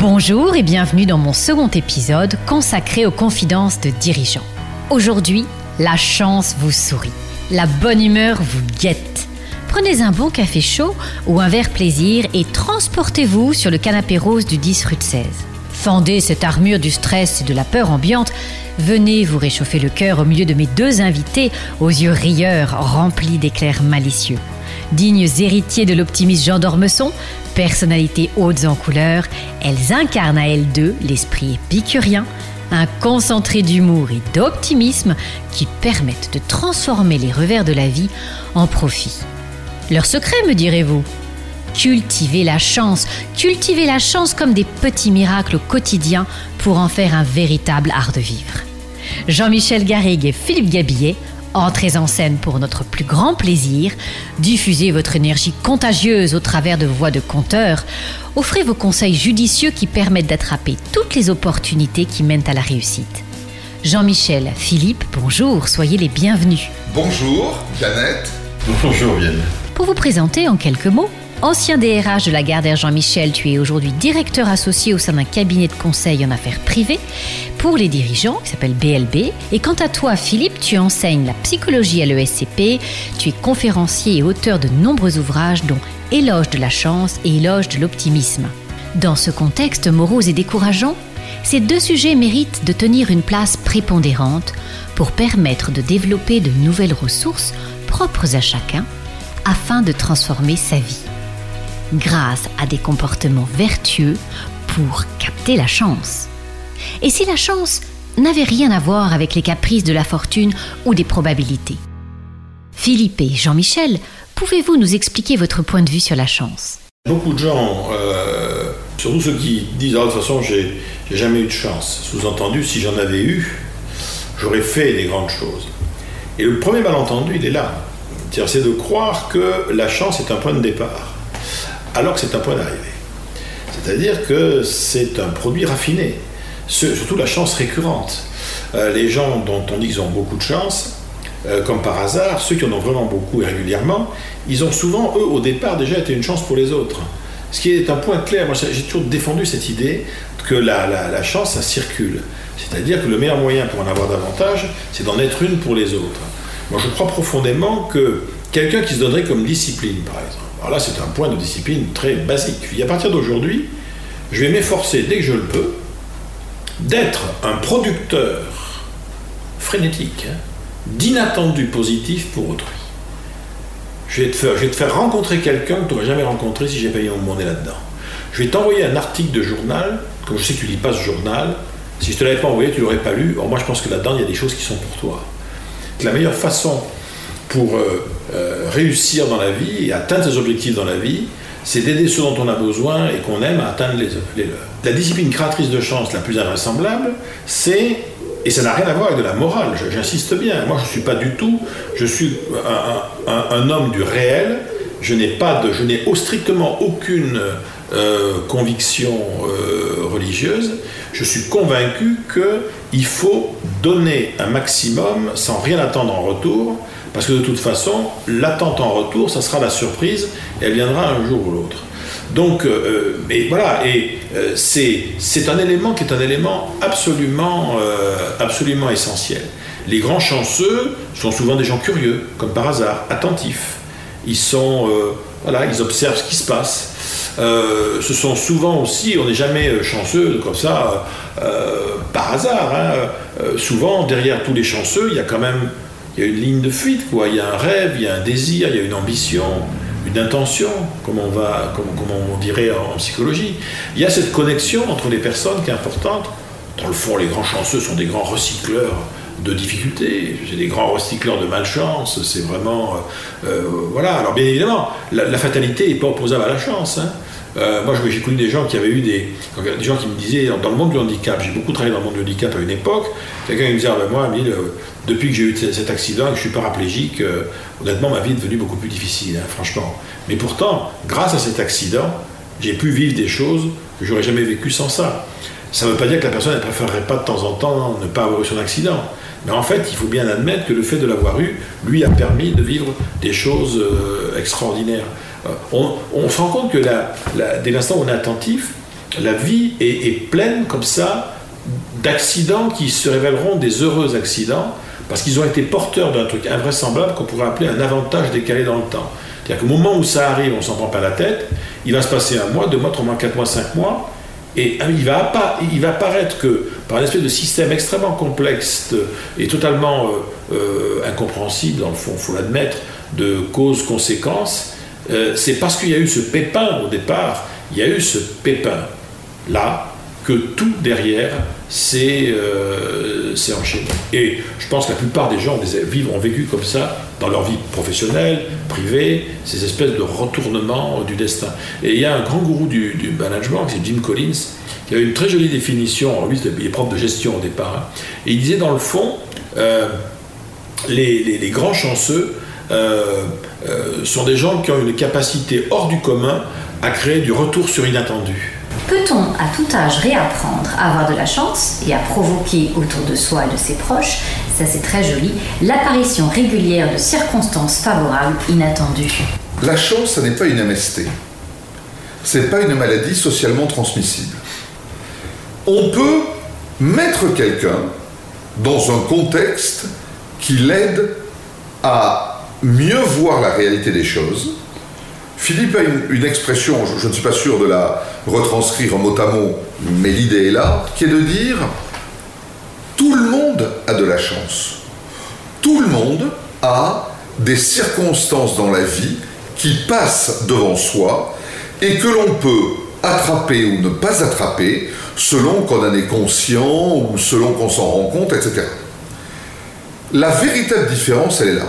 Bonjour et bienvenue dans mon second épisode consacré aux confidences de dirigeants. Aujourd'hui, la chance vous sourit, la bonne humeur vous guette. Prenez un bon café chaud ou un verre plaisir et transportez-vous sur le canapé rose du 10 rue de 16. Fendez cette armure du stress et de la peur ambiante. Venez vous réchauffer le cœur au milieu de mes deux invités aux yeux rieurs remplis d'éclairs malicieux. Dignes héritiers de l'optimiste Jean d'Ormesson, personnalités hautes en couleur, elles incarnent à elles deux l'esprit épicurien, un concentré d'humour et d'optimisme qui permettent de transformer les revers de la vie en profit. Leur secret, me direz-vous? Cultiver la chance, cultiver la chance comme des petits miracles au quotidien pour en faire un véritable art de vivre. Jean-Michel Garrigue et Philippe Gabillet Entrez en scène pour notre plus grand plaisir, diffusez votre énergie contagieuse au travers de voix de conteurs, offrez vos conseils judicieux qui permettent d'attraper toutes les opportunités qui mènent à la réussite. Jean-Michel, Philippe, bonjour, soyez les bienvenus. Bonjour, Jeannette. Bonjour, Vienne. Pour vous présenter en quelques mots, Ancien DRH de la Gardère Jean-Michel, tu es aujourd'hui directeur associé au sein d'un cabinet de conseil en affaires privées pour les dirigeants qui s'appelle BLB. Et quant à toi, Philippe, tu enseignes la psychologie à l'ESCP, tu es conférencier et auteur de nombreux ouvrages dont Éloge de la chance et Éloge de l'optimisme. Dans ce contexte morose et décourageant, ces deux sujets méritent de tenir une place prépondérante pour permettre de développer de nouvelles ressources propres à chacun afin de transformer sa vie grâce à des comportements vertueux pour capter la chance. Et si la chance n'avait rien à voir avec les caprices de la fortune ou des probabilités? Philippe et Jean-Michel, pouvez-vous nous expliquer votre point de vue sur la chance? Beaucoup de gens, euh, surtout ceux qui disent ah, de toute façon j'ai jamais eu de chance, sous-entendu si j'en avais eu, j'aurais fait des grandes choses. Et le premier malentendu, il est là. C'est de croire que la chance est un point de départ alors que c'est un point d'arrivée. C'est-à-dire que c'est un produit raffiné, surtout la chance récurrente. Euh, les gens dont on dit qu'ils ont beaucoup de chance, euh, comme par hasard, ceux qui en ont vraiment beaucoup et régulièrement, ils ont souvent, eux, au départ, déjà été une chance pour les autres. Ce qui est un point clair, moi j'ai toujours défendu cette idée que la, la chance, ça circule. C'est-à-dire que le meilleur moyen pour en avoir davantage, c'est d'en être une pour les autres. Moi je crois profondément que quelqu'un qui se donnerait comme discipline, par exemple, alors là, c'est un point de discipline très basique. Et à partir d'aujourd'hui, je vais m'efforcer, dès que je le peux, d'être un producteur frénétique hein, d'inattendus positifs pour autrui. Je vais, te faire, je vais te faire rencontrer quelqu'un que tu n'aurais jamais rencontré si j'ai payé mon monnaie là-dedans. Je vais t'envoyer un article de journal, comme je sais que tu lis pas ce journal, si je ne te l'avais pas envoyé, tu ne l'aurais pas lu. Or, moi, je pense que là-dedans, il y a des choses qui sont pour toi. La meilleure façon pour euh, euh, réussir dans la vie et atteindre ses objectifs dans la vie, c'est d'aider ceux dont on a besoin et qu'on aime à atteindre les, leurs. La discipline créatrice de chance la plus invraisemblable, c'est, et ça n'a rien à voir avec de la morale, j'insiste bien, moi je ne suis pas du tout, je suis un, homme du réel, je n'ai pas je n'ai strictement aucune euh, conviction religieuse, je suis convaincu qu'il faut donner un maximum sans rien attendre en retour, parce que de toute façon, l'attente en retour, ça sera la surprise, elle viendra un jour ou l'autre. Donc, euh, et voilà, et euh, c'est un élément qui est un élément absolument, euh, absolument essentiel. Les grands chanceux sont souvent des gens curieux, comme par hasard, attentifs. Ils sont, voilà, ils observent ce qui se passe. ce sont souvent aussi, on n'est jamais chanceux comme ça par hasard. Hein. souvent, derrière tous les chanceux, il y a quand même il y a une ligne de fuite, quoi. Il y a un rêve, il y a un désir, il y a une ambition, une intention, comme on, va, comme, on dirait en, psychologie. Il y a cette connexion entre les personnes qui est importante. Dans le fond, les grands chanceux sont des grands recycleurs de difficultés, j'ai des grands recycleurs de malchance, c'est vraiment... Euh, euh, voilà, alors bien évidemment, la, fatalité n'est pas opposable à la chance. Hein. Euh, moi, j'ai connu des gens qui avaient eu des, des gens qui me disaient, dans le monde du handicap, j'ai beaucoup travaillé dans le monde du handicap à une époque, quelqu'un me disait, ah ben moi, depuis que j'ai eu cet accident et que je suis paraplégique, honnêtement, ma vie est devenue beaucoup plus difficile, hein, franchement. Mais pourtant, grâce à cet accident, j'ai pu vivre des choses que j'aurais jamais vécues sans ça. Ça ne veut pas dire que la personne ne préférerait pas de temps en temps ne pas avoir eu son accident. Mais en fait, il faut bien admettre que le fait de l'avoir eu, lui, a permis de vivre des choses euh, extraordinaires. Euh, on, se rend compte que dès l'instant où on est attentif, la vie est, pleine comme ça d'accidents qui se révéleront des heureux accidents parce qu'ils ont été porteurs d'un truc invraisemblable qu'on pourrait appeler un avantage décalé dans le temps. C'est-à-dire qu'au moment où ça arrive, on s'en prend pas la tête, il va se passer un mois, deux mois, trois mois, quatre mois, cinq mois, et ah il va, il va apparaître que par un espèce de système extrêmement complexe et totalement euh, euh, incompréhensible, dans le fond, il faut l'admettre, de causes-conséquences, euh, c'est parce qu'il y a eu ce pépin au départ, il y a eu ce pépin là, que tout derrière s'est enchaîné. Et je pense que la plupart des gens ont, ont vécu comme ça dans leur vie professionnelle, privée, ces espèces de retournements du destin. Et il y a un grand gourou du, management, c'est Jim Collins, qui a une très jolie définition. lui, il est prof de gestion au départ. Hein. et il disait dans le fond, euh, les, grands chanceux euh, euh, sont des gens qui ont une capacité hors du commun à créer du retour sur inattendu. Peut-on à tout âge réapprendre à avoir de la chance et à provoquer autour de soi et de ses proches, ça c'est très joli, l'apparition régulière de circonstances favorables inattendues La chance, ce n'est pas une MST. C'est pas une maladie socialement transmissible. On peut mettre quelqu'un dans un contexte qui l'aide à mieux voir la réalité des choses, Philippe a une, expression, je, ne suis pas sûr de la retranscrire en mot à mot, mais l'idée est là, qui est de dire tout le monde a de la chance. Tout le monde a des circonstances dans la vie qui passent devant soi et que l'on peut attraper ou ne pas attraper selon qu'on en est conscient ou selon qu'on s'en rend compte, etc. La véritable différence, elle est là.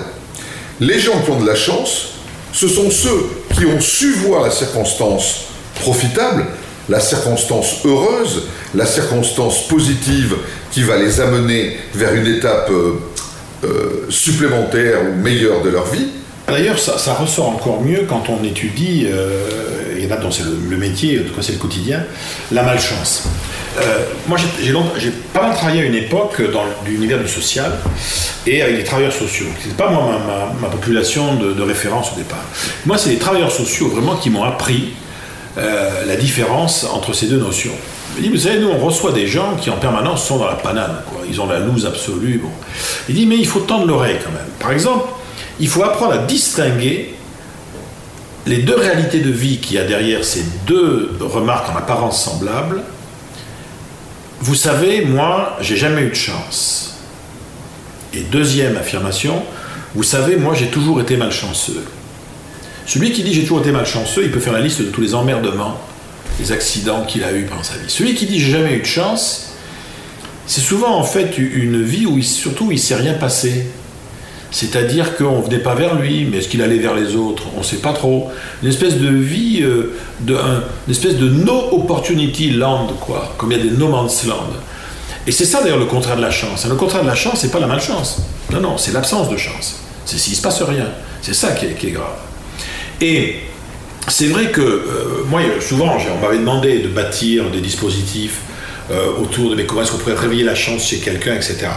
Les gens qui ont de la chance, ce sont ceux qui ont su voir la circonstance profitable, la circonstance heureuse, la circonstance positive qui va les amener vers une étape euh, euh, supplémentaire ou meilleure de leur vie. D'ailleurs, ça, ressort encore mieux quand on étudie, euh, là, c'est le, métier, en tout cas c'est le quotidien, la malchance. moi, j'ai pas mal travaillé à une époque dans l'univers du social et avec les travailleurs sociaux. C'est pas moi ma, population de, référence au départ. Moi, c'est les travailleurs sociaux vraiment qui m'ont appris euh, la différence entre ces deux notions. Il dit, vous savez, nous, on reçoit des gens qui en permanence sont dans la panane. Quoi. Ils ont la loose absolue. Bon. Il dit, mais il faut tendre l'oreille quand même. Par exemple, il faut apprendre à distinguer les deux réalités de vie qu'il y a derrière ces deux remarques en apparence semblables. Vous savez, moi, j'ai jamais eu de chance. Et deuxième affirmation, vous savez, moi j'ai toujours été malchanceux. Celui qui dit j'ai toujours été malchanceux, il peut faire la liste de tous les emmerdements, les accidents qu'il a eus pendant sa vie. Celui qui dit j'ai jamais eu de chance, c'est souvent en fait une vie où il, surtout il s'est rien passé. C'est-à-dire qu'on venait pas vers lui, mais est-ce qu'il allait vers les autres? On ne sait pas trop. Une espèce de vie, euh, de, une espèce de no opportunity land, quoi, comme il y a des no man's land. Et c'est ça d'ailleurs le contraire de la chance. Le contraire de la chance, c'est pas la malchance. Non, non, c'est l'absence de chance. C'est s'il se passe rien. C'est ça qui est, grave. Et c'est vrai que euh, moi, souvent, on m'avait demandé de bâtir des dispositifs euh, autour de mes comment est-ce qu'on pourrait réveiller la chance chez quelqu'un, etc.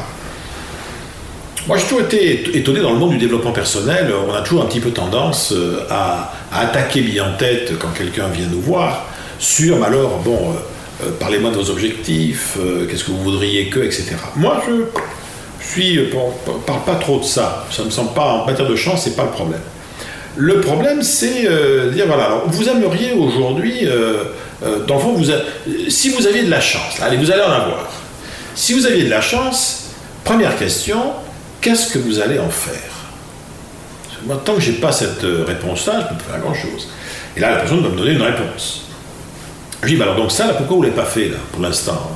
Moi, j'ai toujours été étonné dans le monde du développement personnel. On a toujours un petit peu tendance euh, à, attaquer bien en tête quand quelqu'un vient nous voir sur, alors, bon, euh, parlez-moi de vos objectifs, euh, qu'est-ce que vous voudriez que, etc. Moi, je, suis, euh, parle pas trop de ça. Ça me semble pas, en matière de chance, c'est pas le problème. Le problème, c'est de dire voilà, vous aimeriez aujourd'hui, dans le fond, si vous aviez de la chance, allez, vous allez en avoir. Si vous aviez de la chance, première question, qu'est-ce que vous allez en faire? Tant que j'ai pas cette réponse-là, je ne peux pas faire grand-chose. Et là, la personne doit me donner une réponse. Je dis, bah alors donc ça, pourquoi vous ne l'avez pas fait, là, pour l'instant?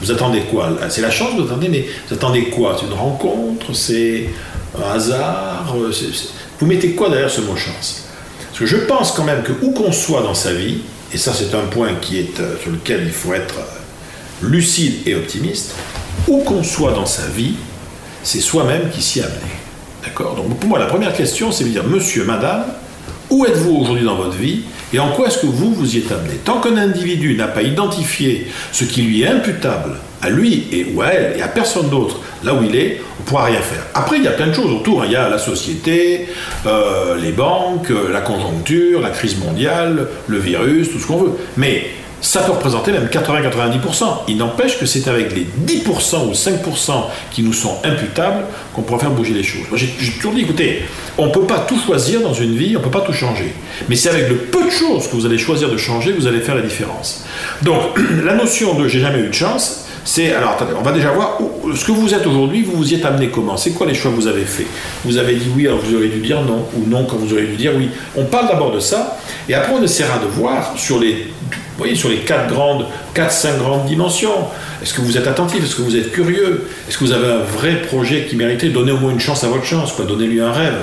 Vous attendez quoi? C'est la chance, vous attendez, mais vous attendez quoi? C'est une rencontre? C'est un hasard? Vous mettez quoi derrière ce mot chance? Parce que je pense quand même que où qu'on soit dans sa vie, et ça c'est un point qui est, euh, sur lequel il faut être euh, lucide et optimiste, où qu'on soit dans sa vie, c'est soi-même qui s'y amené. D'accord Donc pour moi, la première question, c'est de dire, monsieur, madame, où êtes-vous aujourd'hui dans votre vie et en quoi est-ce que vous vous y êtes amené Tant qu'un individu n'a pas identifié ce qui lui est imputable à lui et ou à elle et à personne d'autre là où il est, on ne pourra rien faire. Après, il y a plein de choses autour. Hein. Il y a la société, euh, les banques, euh, la conjoncture, la crise mondiale, le virus, tout ce qu'on veut. Mais ça peut représenter même 80-90%. Il n'empêche que c'est avec les 10% ou 5% qui nous sont imputables qu'on pourra faire bouger les choses. J'ai toujours dit, écoutez, on ne peut pas tout choisir dans une vie, on ne peut pas tout changer. Mais c'est avec le peu de choses que vous allez choisir de changer que vous allez faire la différence. Donc, la notion de j'ai jamais eu de chance, c'est, alors attendez, on va déjà voir ce que vous êtes aujourd'hui, vous vous y êtes amené comment? C'est quoi les choix que vous avez faits? Vous avez dit oui, alors vous auriez dû dire non, ou non quand vous auriez dû dire oui. On parle d'abord de ça, et après on essaiera de voir sur les voyez, sur les quatre grandes, quatre, cinq grandes dimensions, est-ce que vous êtes attentif? Est-ce que vous êtes curieux? Est-ce que vous avez un vrai projet qui méritait Donnez au moins une chance à votre chance. Donnez-lui un rêve.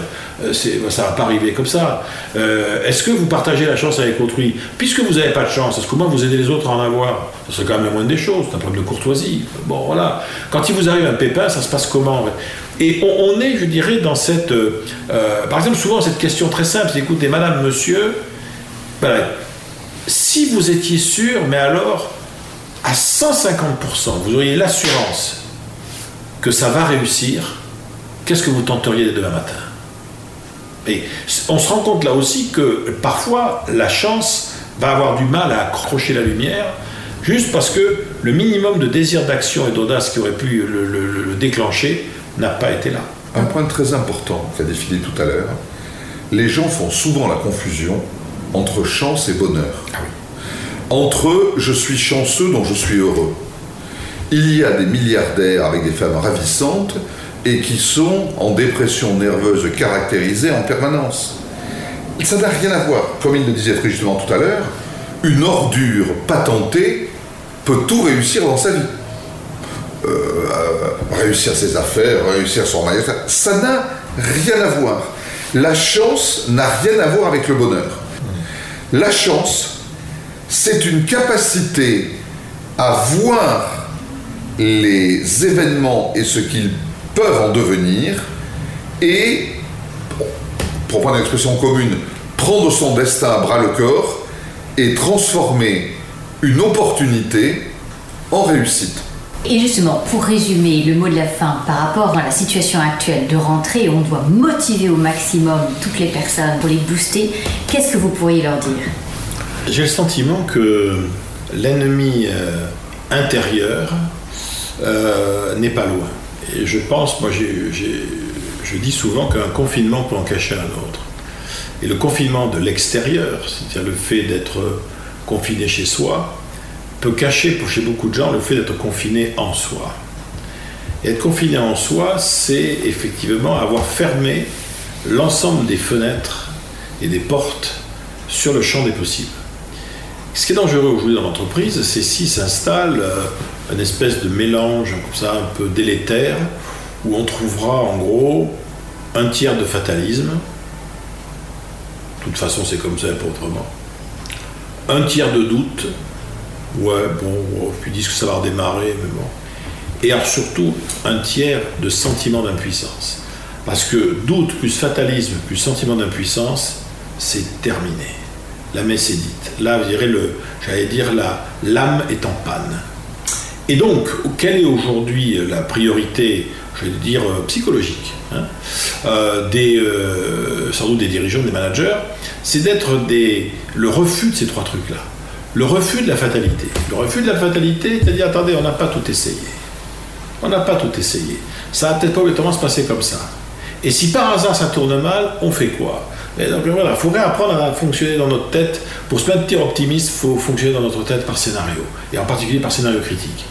Euh, ça ne va pas arriver comme ça. Euh, est-ce que vous partagez la chance avec autrui? Puisque vous n'avez pas de chance, est-ce que moi vous aidez les autres à en avoir? Ça serait quand même la moindre des choses. C'est un problème de courtoisie. Bon, voilà. Quand il vous arrive un pépin, ça se passe comment et on, est, je dirais, dans cette. Euh, par exemple, souvent, cette question très simple c'est écoutez, madame, monsieur, ben, si vous étiez sûr, mais alors à 150%, vous auriez l'assurance que ça va réussir, qu'est-ce que vous tenteriez dès demain matin? Et on se rend compte là aussi que parfois la chance va avoir du mal à accrocher la lumière, juste parce que le minimum de désir d'action et d'audace qui aurait pu le, le déclencher n'a pas été là. Un point très important qu'a défilé tout à l'heure, les gens font souvent la confusion entre chance et bonheur. Ah entre je suis chanceux donc je suis heureux. Il y a des milliardaires avec des femmes ravissantes et qui sont en dépression nerveuse caractérisée en permanence. Ça n'a rien à voir. Comme il le disait très justement tout à l'heure, une ordure patentée peut tout réussir dans sa vie. Euh, réussir ses affaires, réussir son mariage, ça n'a rien à voir. La chance n'a rien à voir avec le bonheur. La chance, c'est une capacité à voir les événements et ce qu'ils peuvent en devenir et, pour prendre une expression commune, prendre son destin à bras le corps et transformer une opportunité en réussite. Et justement, pour résumer le mot de la fin par rapport à la situation actuelle de rentrée, on doit motiver au maximum toutes les personnes pour les booster, qu'est-ce que vous pourriez leur dire? J'ai le sentiment que l'ennemi euh, intérieur euh, n'est pas loin. Et je pense, moi je dis souvent qu'un confinement peut en cacher un autre. Et le confinement de l'extérieur, c'est-à-dire le fait d'être confiné chez soi, peut cacher pour chez beaucoup de gens le fait d'être confiné en soi. Et être confiné en soi, c'est effectivement avoir fermé l'ensemble des fenêtres et des portes sur le champ des possibles. Ce qui est dangereux aujourd'hui dans l'entreprise, c'est si s'installe euh, une espèce de mélange comme ça un peu délétère, où on trouvera en gros un tiers de fatalisme. De toute façon, c'est comme ça, pas autrement. Un tiers de doute, Ouais, bon, puis disent que ça va redémarrer, mais bon. Et alors surtout, un tiers de sentiment d'impuissance. Parce que doute plus fatalisme plus sentiment d'impuissance, c'est terminé. La messe est dite. Là, vous direz, le, j'allais dire, la, l'âme est en panne. Et donc, quelle est aujourd'hui la priorité, je vais dire, euh, psychologique, hein, euh, des, euh, sans doute des dirigeants, des managers C'est d'être des, le refus de ces trois trucs-là le refus de la fatalité. Le refus de la fatalité, c'est-à-dire, attendez, on n'a pas tout essayé. On n'a pas tout essayé. Ça va peut-être pas obligatoirement se passer comme ça. Et si par hasard ça tourne mal, on fait quoi? Donc voilà, il faudrait apprendre à fonctionner dans notre tête. Pour se maintenir optimiste, il faut fonctionner dans notre tête par scénario, et en particulier par scénario critique.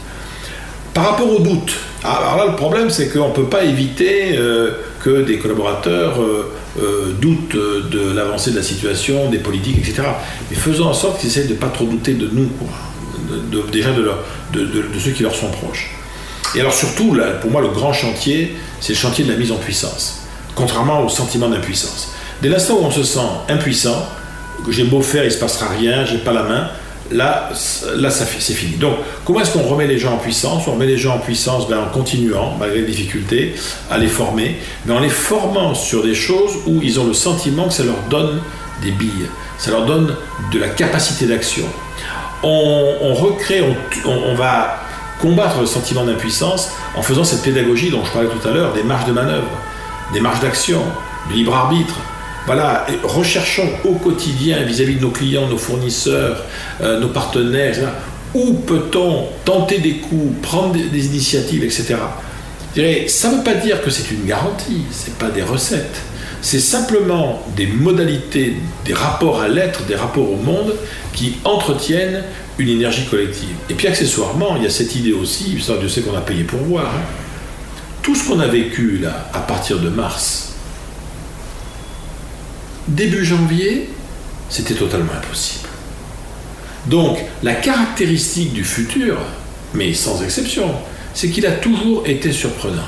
Par rapport au doute, ah, alors là le problème c'est qu'on ne peut pas éviter euh, que des collaborateurs euh, euh, doutent de l'avancée de la situation, des politiques, etc. Mais faisons en sorte qu'ils essaient de ne pas trop douter de nous, déjà de, de, ceux qui leur sont proches. Et alors surtout, pour moi, le grand chantier, c'est le chantier de la mise en puissance, contrairement au sentiment d'impuissance. Dès l'instant où on se sent impuissant, que j'ai beau faire, il ne se passera rien, j'ai pas la main, là, là c'est fini. Donc, comment est-ce qu'on remet les gens en puissance? On remet les gens en puissance ben, en continuant, malgré les difficultés, à les former, mais en les formant sur des choses où ils ont le sentiment que ça leur donne des billes, ça leur donne de la capacité d'action. On, recrée, on, va combattre le sentiment d'impuissance en faisant cette pédagogie dont je parlais tout à l'heure, des marges de manœuvre, des marges d'action, du libre arbitre, Voilà, recherchons au quotidien vis-à-vis de nos clients, nos fournisseurs, euh, nos partenaires, où peut-on tenter des coups, prendre des, initiatives, etc. ça ne veut pas dire que c'est une garantie, ce pas des recettes. C'est simplement des modalités, des rapports à l'être, des rapports au monde qui entretiennent une énergie collective. Et puis accessoirement, il y a cette idée aussi, ça Dieu sait qu'on a payé pour voir, hein. tout ce qu'on a vécu là, à partir de mars, début janvier, c'était totalement impossible. Donc, la caractéristique du futur, mais sans exception, c'est qu'il a toujours été surprenant.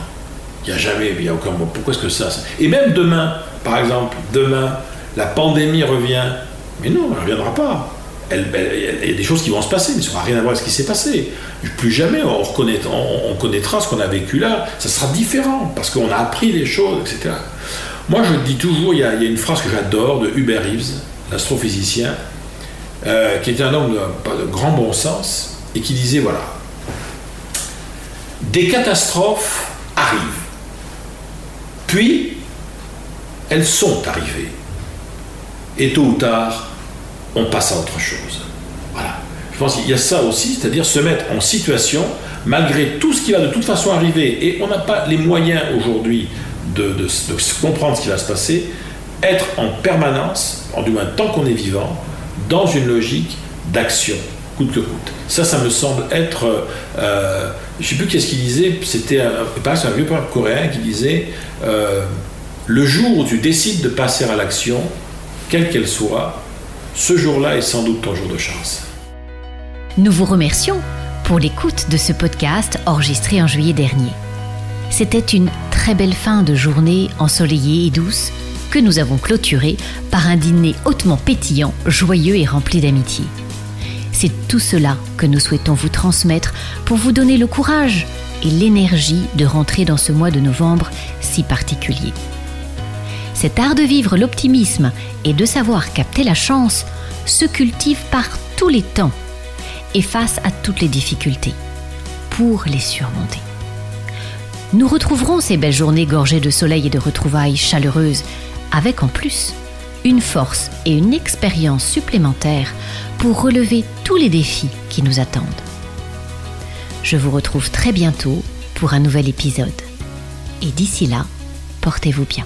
Il n'y a jamais, il n'y a aucun mot. Pourquoi est-ce que ça, Et même demain, par exemple, demain, la pandémie revient. Mais non, elle ne reviendra pas. Il y a des choses qui vont se passer, mais ça n'aura rien à voir avec ce qui s'est passé. Plus jamais on, on, connaîtra ce qu'on a vécu là. Ça sera différent parce qu'on a appris les choses, etc. Moi, je dis toujours, il y a, une phrase que j'adore de Hubert Reeves, l'astrophysicien, euh, qui était un homme de grand bon sens, et qui disait voilà, des catastrophes arrivent, puis elles sont arrivées, et tôt ou tard, on passe à autre chose. Voilà. Je pense qu'il y a ça aussi, c'est-à-dire se mettre en situation, malgré tout ce qui va de toute façon arriver, et on n'a pas les moyens aujourd'hui de, comprendre ce qui va se passer, être en permanence, en du moins tant qu'on est vivant, dans une logique d'action, coûte que coûte. Ça, ça me semble être. Euh, je ne sais plus qu'est-ce qu'il disait, c'était un, un vieux poète coréen qui disait euh, Le jour où tu décides de passer à l'action, quelle qu'elle soit, ce jour-là est sans doute ton jour de chance. Nous vous remercions pour l'écoute de ce podcast enregistré en juillet dernier. C'était une très belle fin de journée ensoleillée et douce que nous avons clôturée par un dîner hautement pétillant, joyeux et rempli d'amitié. C'est tout cela que nous souhaitons vous transmettre pour vous donner le courage et l'énergie de rentrer dans ce mois de novembre si particulier. Cet art de vivre l'optimisme et de savoir capter la chance se cultive par tous les temps et face à toutes les difficultés pour les surmonter. Nous retrouverons ces belles journées gorgées de soleil et de retrouvailles chaleureuses, avec en plus une force et une expérience supplémentaires pour relever tous les défis qui nous attendent. Je vous retrouve très bientôt pour un nouvel épisode. Et d'ici là, portez-vous bien.